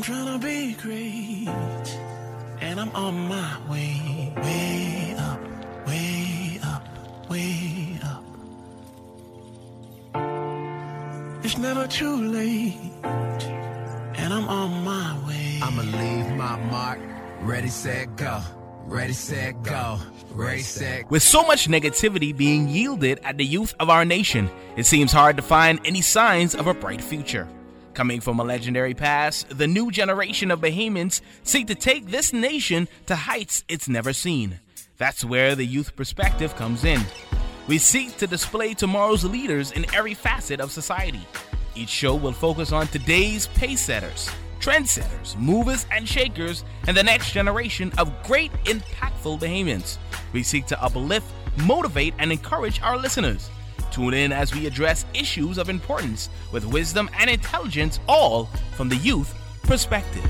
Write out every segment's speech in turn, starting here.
I'm trying to be great, and I'm on my way, way up, way up, way up. It's never too late, and I'm on my way. I'ma leave my mark. Ready, set, go. Ready, set, go. Ready, set. With so much negativity being yielded at the youth of our nation, it seems hard to find any signs of a bright future. Coming from a legendary past, the new generation of Bahamians seek to take this nation to heights it's never seen. That's where the youth perspective comes in. We seek to display tomorrow's leaders in every facet of society. Each show will focus on today's pace setters, trendsetters, movers and shakers, and the next generation of great, impactful Bahamians. We seek to uplift, motivate, and encourage our listeners. Tune in as we address issues of importance with wisdom and intelligence, all from the youth perspective.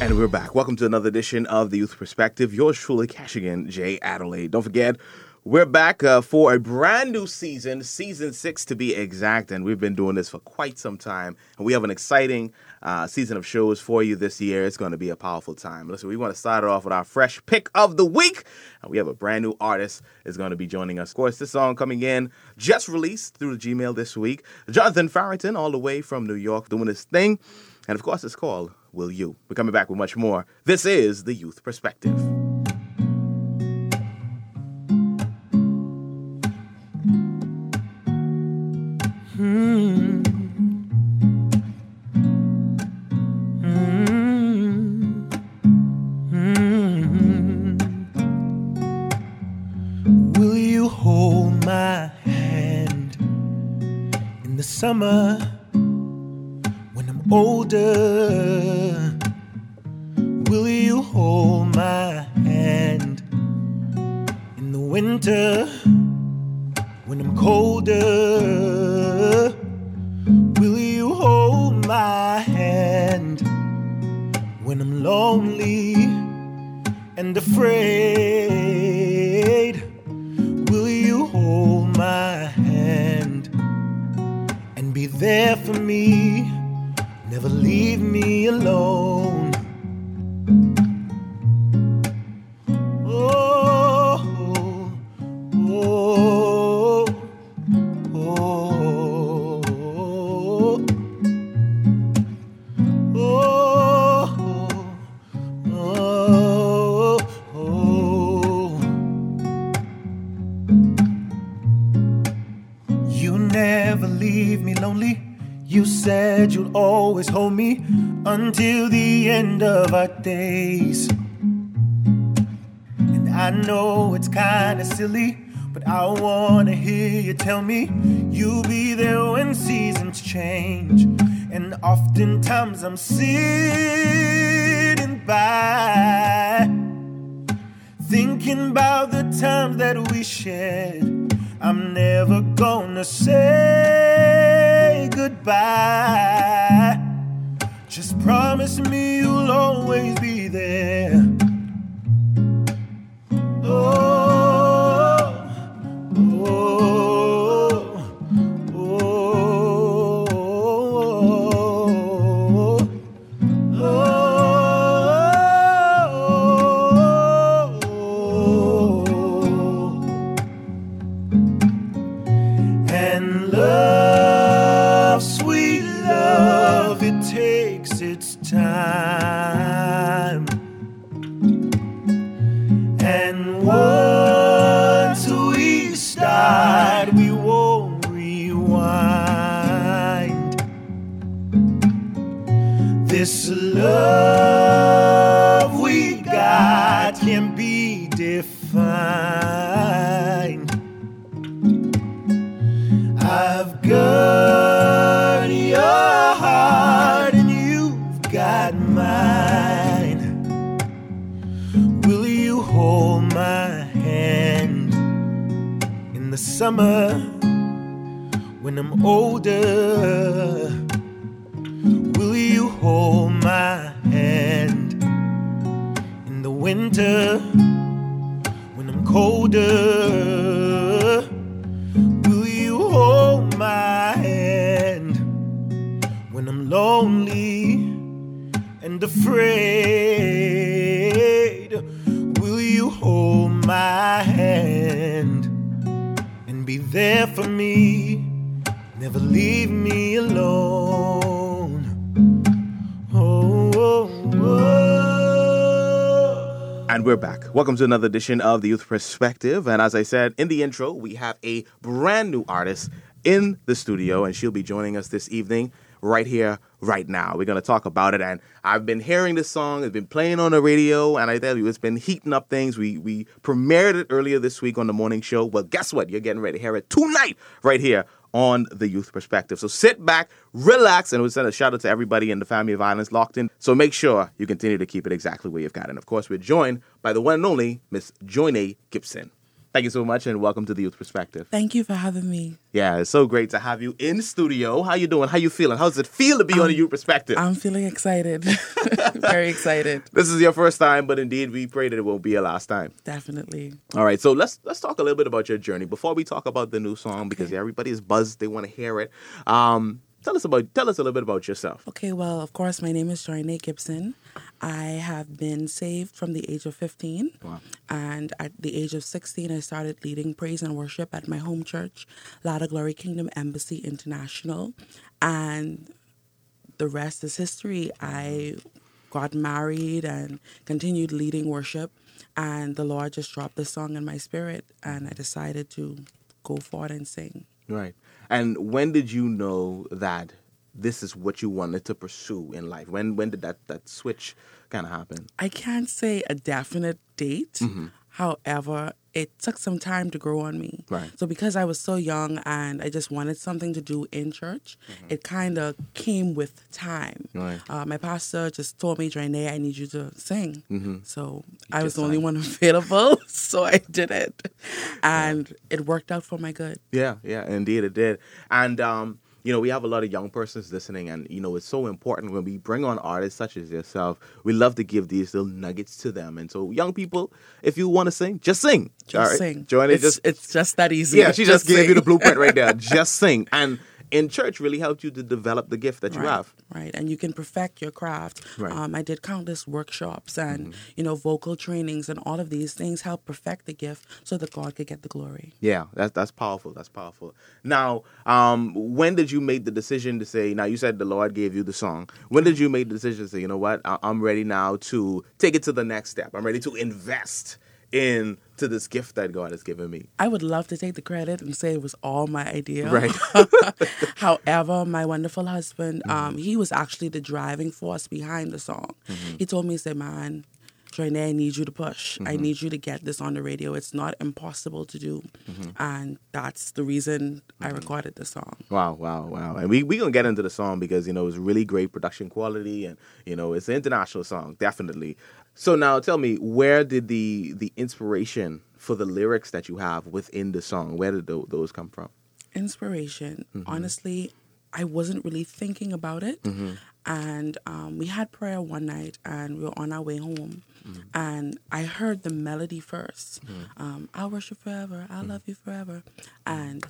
And we're back. Welcome to another edition of the Youth Perspective. Yours truly, Keshagen J. Adderley. Don't forget, we're back uh, for a brand new season, season six to be exact, and we've been doing this for quite some time. And we have an exciting uh, season of shows for you this year. It's going to be a powerful time. Listen, we want to start it off with our fresh pick of the week. We have a brand new artist is going to be joining us. Of course, this song coming in just released through the Gmail this week. Jonathan Farrington, all the way from New York, doing his thing. And of course, it's called Will You. We're coming back with much more. This is the Youth Perspective. Summer when I'm older? Will you hold my hand in the winter when I'm colder? Will you hold my hand when I'm lonely and afraid? There for me? Never leave me alone. Me until the end of our days. And I know it's kinda silly, but I wanna hear you tell me you'll be there when seasons change. And oftentimes I'm sitting by thinking about the times that we shared. I'm never gonna say goodbye. Just promise me you'll always be there. Hold my hand in the summer when I'm older? Will you hold my hand in the winter when I'm colder? Will you hold my hand when I'm lonely and afraid, my hand and be there for me? Never leave me alone. Oh, oh, oh. And we're back. Welcome to another edition of the Youth Perspective. And as I said in the intro, we have a brand new artist in the studio, and she'll be joining us this evening right here, right now. We're going to talk about it. And I've been hearing this song, it's been playing on the radio, and I tell you, it's been heating up things. We, we premiered it earlier this week on the morning show. Well, guess what? You're getting ready to hear it tonight, right here on the Youth Perspective. So sit back, relax, and we'll send a shout out to everybody in the family of violence locked in. So make sure you continue to keep it exactly where you've got it. And of course, we're joined by the one and only Miss Joinae Gibson. Thank you so much, and welcome to the Youth Perspective. Thank you for having me. Yeah, it's so great to have you in studio. How you doing? How you feeling? How does it feel to be on the Youth Perspective? I'm feeling excited. Very excited. this is your first time, but indeed, we pray that it won't be your last time. Definitely. All right, so let's let's talk a little bit about your journey before we talk about the new song because everybody is buzzed. They want to hear it. Um, tell us about tell us a little bit about yourself. Okay, well, of course, my name is Joinae Gibson. I have been saved from the age of 15. Wow. And at the age of 16, I started leading praise and worship at my home church, Latter Glory Kingdom Embassy International. And the rest is history. I got married and continued leading worship. And the Lord just dropped the song in my spirit. And I decided to go forward and sing. Right. And when did you know that this is what you wanted to pursue in life? When when did that that switch kind of happen? I can't say a definite date. Mm-hmm. However, it took some time to grow on me. Right. So because I was so young and I just wanted something to do in church, it kind of came with time. Mm-hmm. Right. Uh, my pastor just told me, Draine, I need you to sing. So I was the only one available, so I did it, and it worked out for my good. Yeah, yeah, indeed it did. And um, you know, we have a lot of young persons listening, and you know, it's so important when we bring on artists such as yourself. We love to give these little nuggets to them, and so young people, if you want to sing, just sing. Just right? sing. Join it. it's, Just it's just that easy. yeah, she just, gave you the blueprint right there. just sing, and in church really helped you to develop the gift that you right, have. Right, and you can perfect your craft. Right. Mm-hmm. Um, I did countless workshops and you know vocal trainings, and all of these things help perfect the gift so that God could get the glory. Yeah, that's that's powerful. That's powerful. Now, um, when did you make the decision to say? Now, you said the Lord gave you the song. When did you make the decision to say, you know what, I- I'm ready now to take it to the next step. I'm ready to invest into this gift that God has given me. I would love to take the credit and say it was all my idea. Right. However, my wonderful husband, Mm-hmm. um, he was actually the driving force behind the song. Mm-hmm. He told me, he said, man, Joinae, I need you to push. I Mm-hmm. need you to get this on the radio. It's not impossible to do. Mm-hmm. And that's the reason I recorded the song. Wow, wow, wow. And we we gonna get into the song because you know it's really great production quality and you know it's an international song, definitely. So now tell me, where did the the inspiration for the lyrics that you have within the song? Where did tho- those come from? inspiration. Mm-hmm. Honestly, I wasn't really thinking about it. And um, we had prayer one night and we were on our way home. Mm-hmm. And I heard the melody 1st Um, I'll worship forever. Mm-hmm. I'll love you forever. And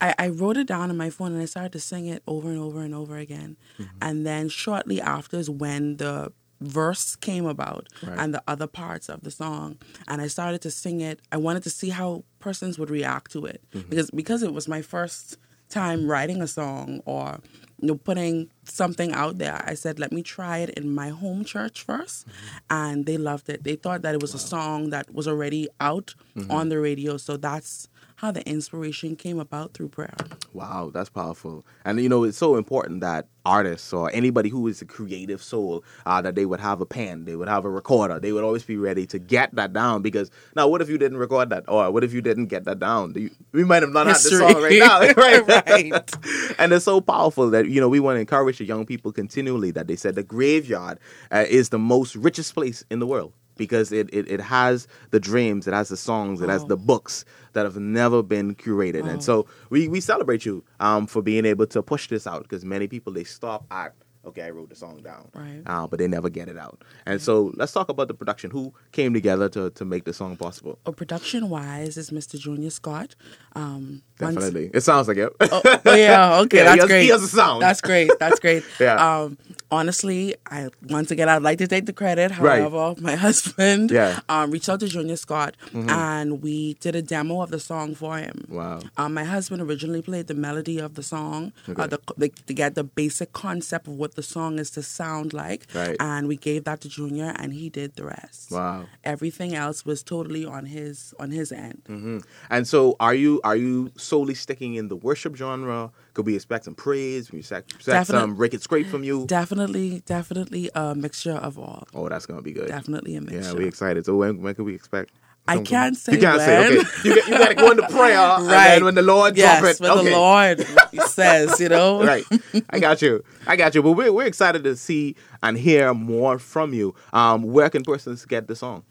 I, I wrote it down on my phone and I started to sing it over and over and over again. Mm-hmm. And then shortly after is when the verse came about Right. and the other parts of the song and I started to sing it. I wanted to see how persons would react to it mm-hmm. because because it was my first time writing a song or you know putting something out there. I said let me try it in my home church 1st mm-hmm. and they loved it. They thought that it was a song that was already out mm-hmm. on the radio. So that's how the inspiration came about through prayer. Wow, that's powerful. And you know, it's so important that artists or anybody who is a creative soul, uh, that they would have a pen, they would have a recorder, they would always be ready to get that down. Because now, what if you didn't record that, or what if you didn't get that down? Do you, we might have not had the song right now, right? Right. and it's so powerful that you know we want to encourage the young people continually that they said the graveyard uh, is the most richest place in the world because it, it, it has the dreams, it has the songs, it has the books that have never been curated. And so we, we celebrate you um, for being able to push this out because many people they stop at okay, I wrote the song down, Right. Uh, but they never get it out. And so let's talk about the production. Who came together to to make the song possible? Oh, production wise is Mr. Junior Scott. Um, once- Definitely, it sounds like it. Oh, oh, yeah, okay, Yeah, he that's has- great. he has a sound. That's great. That's great. Yeah. Um, honestly, I once again I'd like to take the credit. Right. However, my husband Yeah. um, reached out to Junior Scott and we did a demo of the song for him. Wow. Um, my husband originally played the melody of the song, Okay. uh, the, the, to get the basic concept of what the song is to sound like, Right. and we gave that to Junior, and he did the rest. Wow. Everything else was totally on his on his end. Mm-hmm. And so, are you are you solely sticking in the worship genre? Could we expect some praise? We expect, some Rick Scrape from you? Definitely, definitely a mixture of all. oh, that's gonna be good. Definitely a mixture. Yeah, we excited. So when when can we expect? I can't say You can't say. Okay, you, you got to go into prayer, and then when the Lord yes, drop it, when okay. the Lord says, you know. right. I got you. I got you. But we're we're excited to see and hear more from you. Um, where can persons get the song?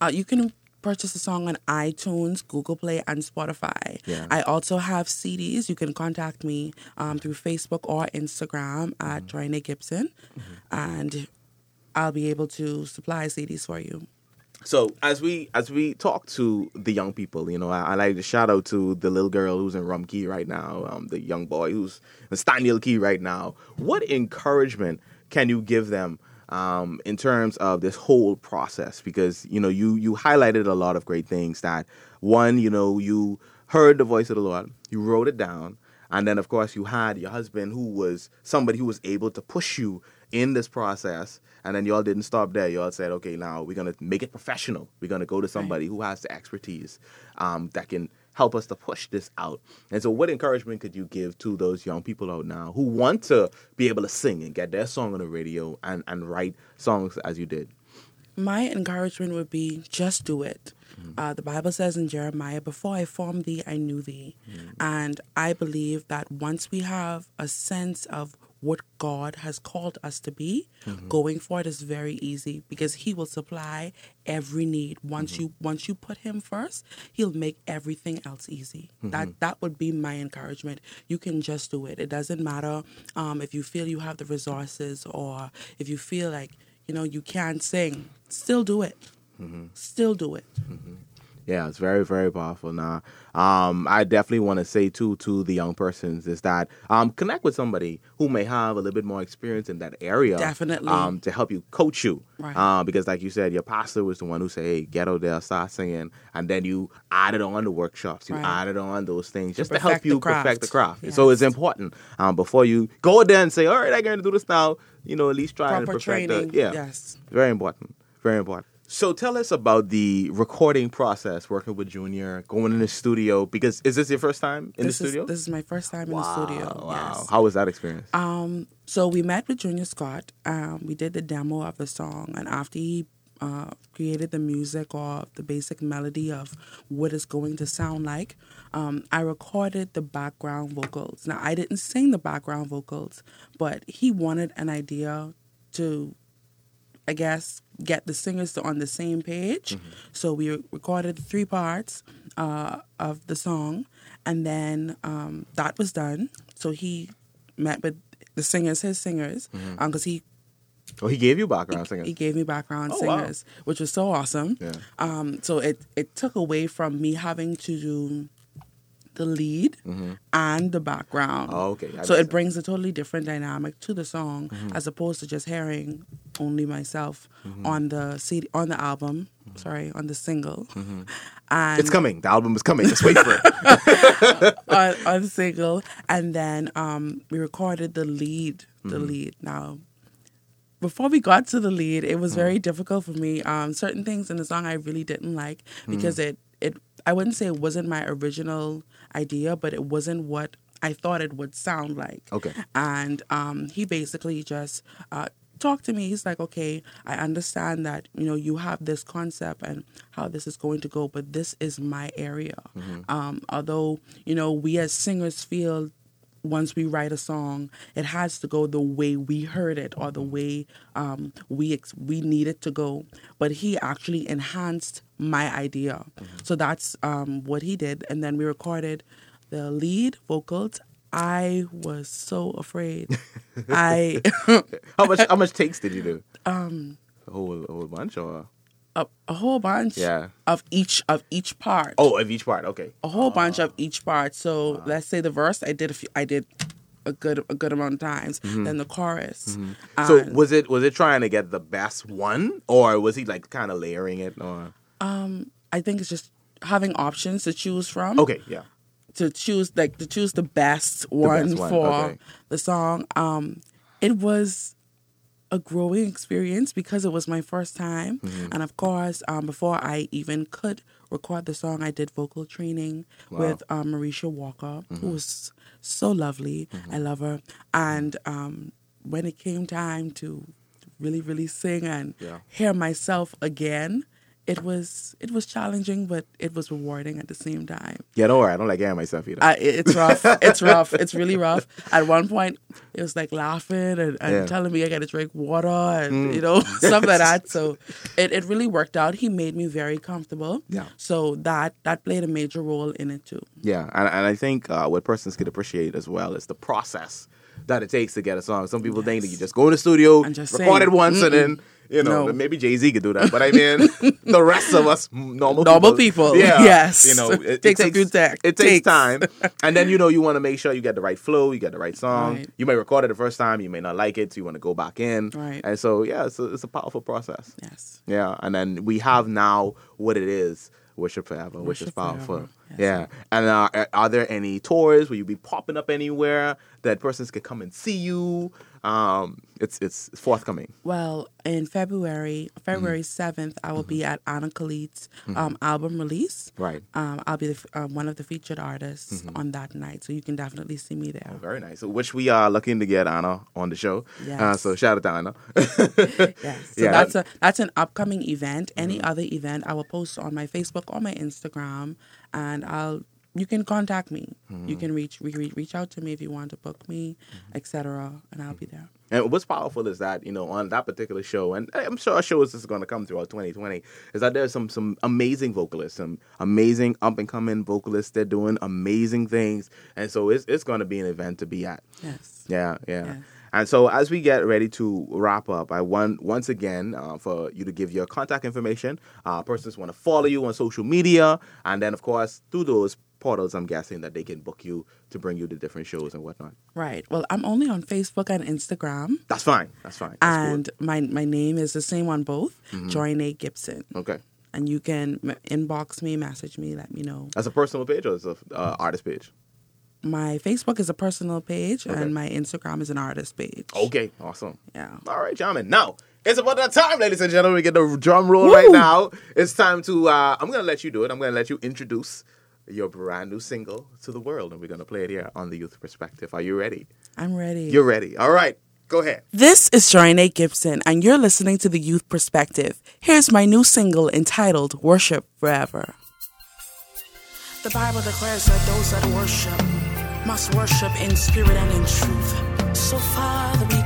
Uh, you can purchase a song on iTunes, Google Play, and Spotify. Yeah. I also have CDs. You can contact me um, through Facebook or Instagram at Mm-hmm. Joinae Gibson, and I'll be able to supply CDs for you. So as we as we talk to the young people, you know, I, I like to shout out to the little girl who's in Rum Cay right now, um, the young boy who's in Staniel Cay right now. What encouragement can you give them um, in terms of this whole process? Because you know, you you highlighted a lot of great things. That one, you know, you heard the voice of the Lord, you wrote it down, and then of course you had your husband who was somebody who was able to push you in this process. And then y'all didn't stop there. Y'all said, okay, now we're gonna make it professional. We're gonna go to somebody who has the expertise um, that can help us to push this out. And so, what encouragement could you give to those young people out now who want to be able to sing and get their song on the radio and, and write songs as you did? My encouragement would be just do it. Uh, the Bible says in Jeremiah, Before I formed thee, I knew thee. And I believe that once we have a sense of what God has called us to be, mm-hmm. going forward is very easy because He will supply every need. Once mm-hmm. you once you put Him first, He'll make everything else easy. That mm-hmm. that would be my encouragement. You can just do it. It doesn't matter um, if you feel you have the resources or if you feel like you know you can't sing. Still do it. Still do it. Yeah, it's very, very powerful. Now, um, I definitely want to say too to the young persons is that um, connect with somebody who may have a little bit more experience in that area. Definitely. Um, to help you coach you. Right. Uh, because, like you said, your pastor was the one who said, "Hey, get out there, start singing," and then you added on the workshops. You Right. added on those things just to help perfect the you perfect the craft. craft. So it's important um, before you go there and say, "All right, I'm going to do this now." You know, at least try and Proper perfect training. the yeah. Yes. Very important. Very important. So tell us about the recording process, working with Junior, going in the studio. Because is this your first time in this the studio? is this is my first time in the studio. Wow. Yes. How was that experience? Um, so we met with Junior Scott. Um, we did the demo of the song, and after he uh, created the music or the basic melody of what it's going to sound like, um, I recorded the background vocals. Now I didn't sing the background vocals, but he wanted an idea to, I guess, get the singers to on the same page. So we recorded three parts uh, of the song, and then um, that was done. So he met with the singers, his singers, because he oh, he gave you background singing. he gave me background Oh, wow. singers, which was so awesome. Yeah. Um, so it it took away from me having to do the lead and the background. Mm-hmm. Oh, okay. That So it brings a totally different dynamic to the song Mm-hmm. as opposed to just hearing only myself on the CD on the album. Sorry, on the single. And Mm-hmm. it's coming. The album is coming. Just wait for it. on, on the single, and then um, we recorded the lead. The Mm-hmm. lead. Now, before we got to the lead, it Mm-hmm. was very difficult for me. Um, certain things in the song I really didn't like because Mm-hmm. it it I wouldn't say it wasn't my original idea, but it wasn't what I thought it would sound like. Okay. And um, he basically just uh, talked to me. He's like, okay, I understand that, you know, you have this concept and how this is going to go, but this is my area. Um, although, you know, we as singers feel once we write a song, it has to go the way we heard it or the way um, we ex- we need it to go. But he actually enhanced my idea, so that's um, what he did. And then we recorded the lead vocals I was so afraid. I How much how much takes did you do? Um, a whole, a whole bunch or a, a whole bunch Yeah. of each of each part. oh of each part? Okay. a whole bunch of each part. So let's say the verse I did a few, I did a good a good amount of times. Then the chorus. Mm-hmm. So was it was it trying to get the best one, or was he like kind of layering it? Or um I think it's just having options to choose from. okay, yeah, To choose like to choose the best one best one, for okay. the song. Um, it was a growing experience because it was my first time, Mm-hmm. and of course, um, before I even could record the song, I did vocal training with um, Marisha Walker, Mm-hmm. who was so lovely. I love her, and um, when it came time to really, really sing and Yeah. hear myself again. It was it was challenging, but it was rewarding at the same time. yeah. Don't worry, I don't like hearing myself either. I, it's rough. It's rough. It's really rough. At one point, it was like laughing and, and Yeah. Mm. telling me I got to drink water and you know stuff like that. So it, it really worked out. He made me very comfortable. Yeah. So that that played a major role in it too. Yeah, and, and I think uh, what persons could appreciate as well is the process that it takes to get a song. Some people think that you just go in the studio, And just record sing. it once, and then you know No. maybe Jay Z could do that. But I mean, the rest of us normal Normal people, yeah, yes. you know, it, Takes a few ta- It takes takes. time, and then you know you want to make sure you get the right flow, you get the right song. Right. You may record it the first time, you may not like it, so you want to go back in, Right. And so yeah, it's a, it's a powerful process. Yes. Yeah, and then we have now what it is, worship forever, which is Worship powerful. Yes. Yeah, and uh, are- there any tours? Will you be popping up anywhere that persons could come and see you? Um, it's it's forthcoming. Well, in February, February Mm-hmm. 7th, I will be at Anna Khalid's um, album release. Right. Um, I'll be the, uh, one of the featured artists Mm-hmm. on that night, so you can definitely see me there. Very nice. Which we are looking to get Anna on the show. Uh, so shout out to Anna. Yes. So Yeah, that's a that's an upcoming event. Any other event, I will post on my Facebook or my Instagram, and I'll you can contact me. You can reach re- re- reach out to me if you want to book me, etc. And I'll be there. And what's powerful is that you know on that particular show, and I'm sure shows this is going to come throughout 2020, is that there's some some amazing vocalists, some amazing up and coming vocalists. They're doing amazing things, and so it's it's going to be an event to be at. Yes. Yeah, yeah. Yes. And so as we get ready to wrap up, I want once again uh, for you to give your contact information. Uh, persons want to follow you on social media, and then of course through those portals, I'm guessing that they can book you to bring you to different shows and whatnot. Right. Well, I'm only on Facebook and Instagram, That's fine. That's fine. That's cool. and my my name is the same on both, Joinae Gibson. Okay. And you can m- inbox me, message me, let me know. As a personal page or as an uh, artist page? My Facebook is a personal page, Okay. and my Instagram is an artist page. Okay, awesome. Yeah. All right, gentlemen. Now it's about that time, ladies and gentlemen. We get the drum roll right now. It's time to. Uh, I'm gonna let you do it. I'm gonna let you introduce your brand new single to the world, and we're gonna play it here on the Youth Perspective. Are you ready? I'm ready. You're ready. All right, go ahead. This is Joinae Gibson, and you're listening to the Youth Perspective. Here's my new single entitled Worship Forever. The Bible declares that those that worship must worship in spirit and in truth. So, Father, we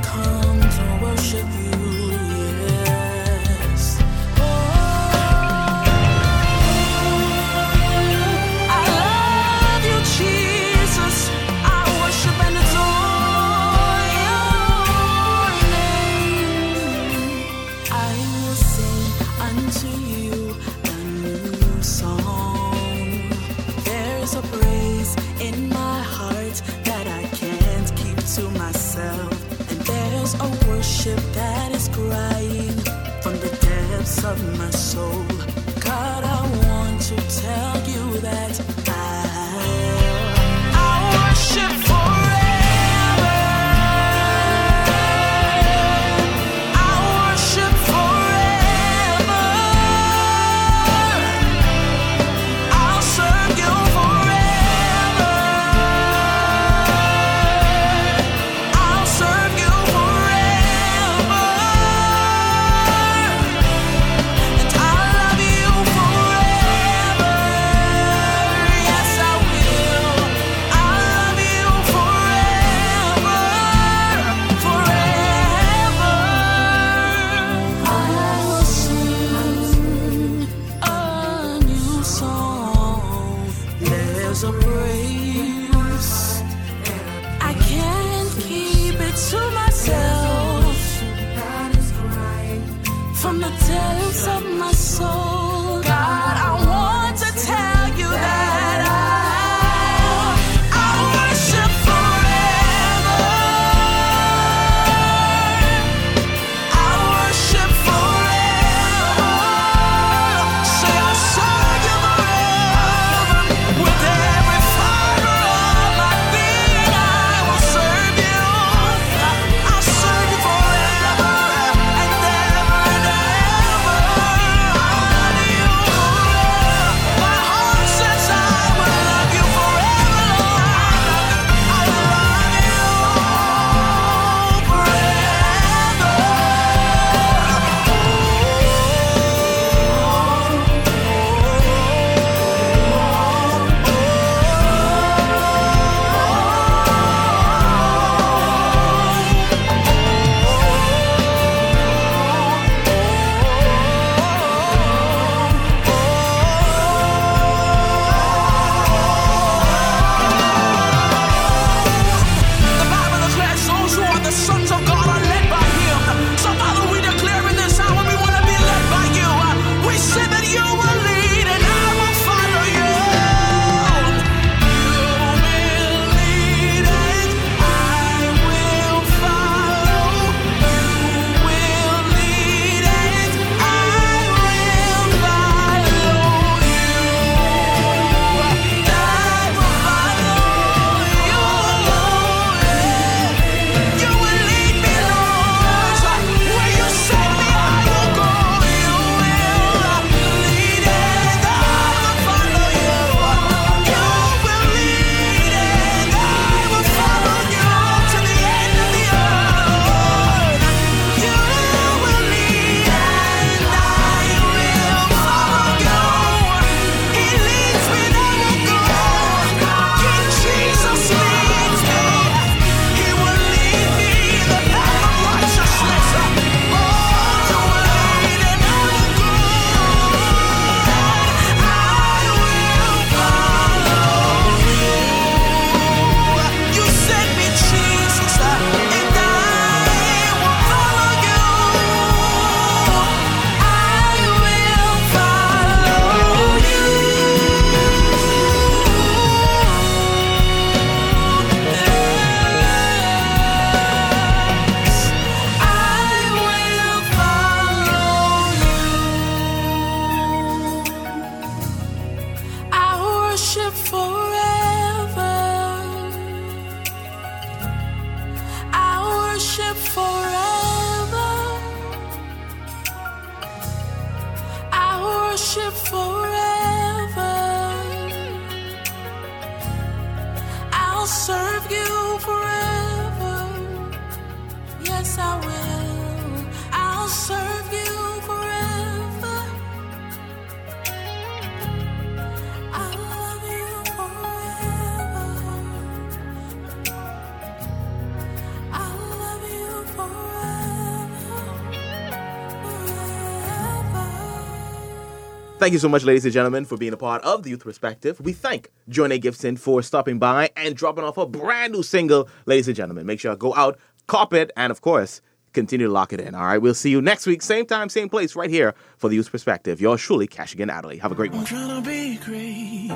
Thank you so much, ladies and gentlemen, for being a part of the Youth Perspective. We thank Joinae Gibson for stopping by and dropping off a brand new single. Ladies and gentlemen, make sure to go out, cop it, and of course, continue to lock it in. All right, we'll see you next week, same time, same place, right here for the Youth Perspective. Yours truly, Keshagen Adderley. Have a great one. trying to be great,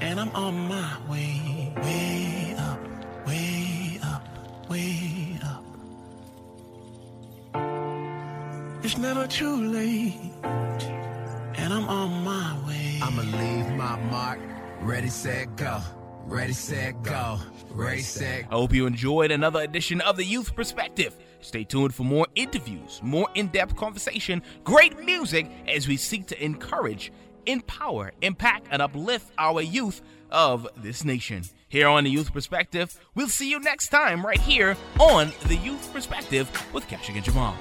and I'm on my way, way up, way up, way up. It's never too late, and I'm on my way. I'ma leave my mark. Ready, set, go. Ready, set, go. Ready, set, I hope you enjoyed another edition of the Youth Perspective. Stay tuned for more interviews, more in depth conversation, great music as we seek to encourage, empower, impact, and uplift our youth of this nation. Here on the Youth Perspective, we'll see you next time right here on the Youth Perspective with Keshagen Jamal.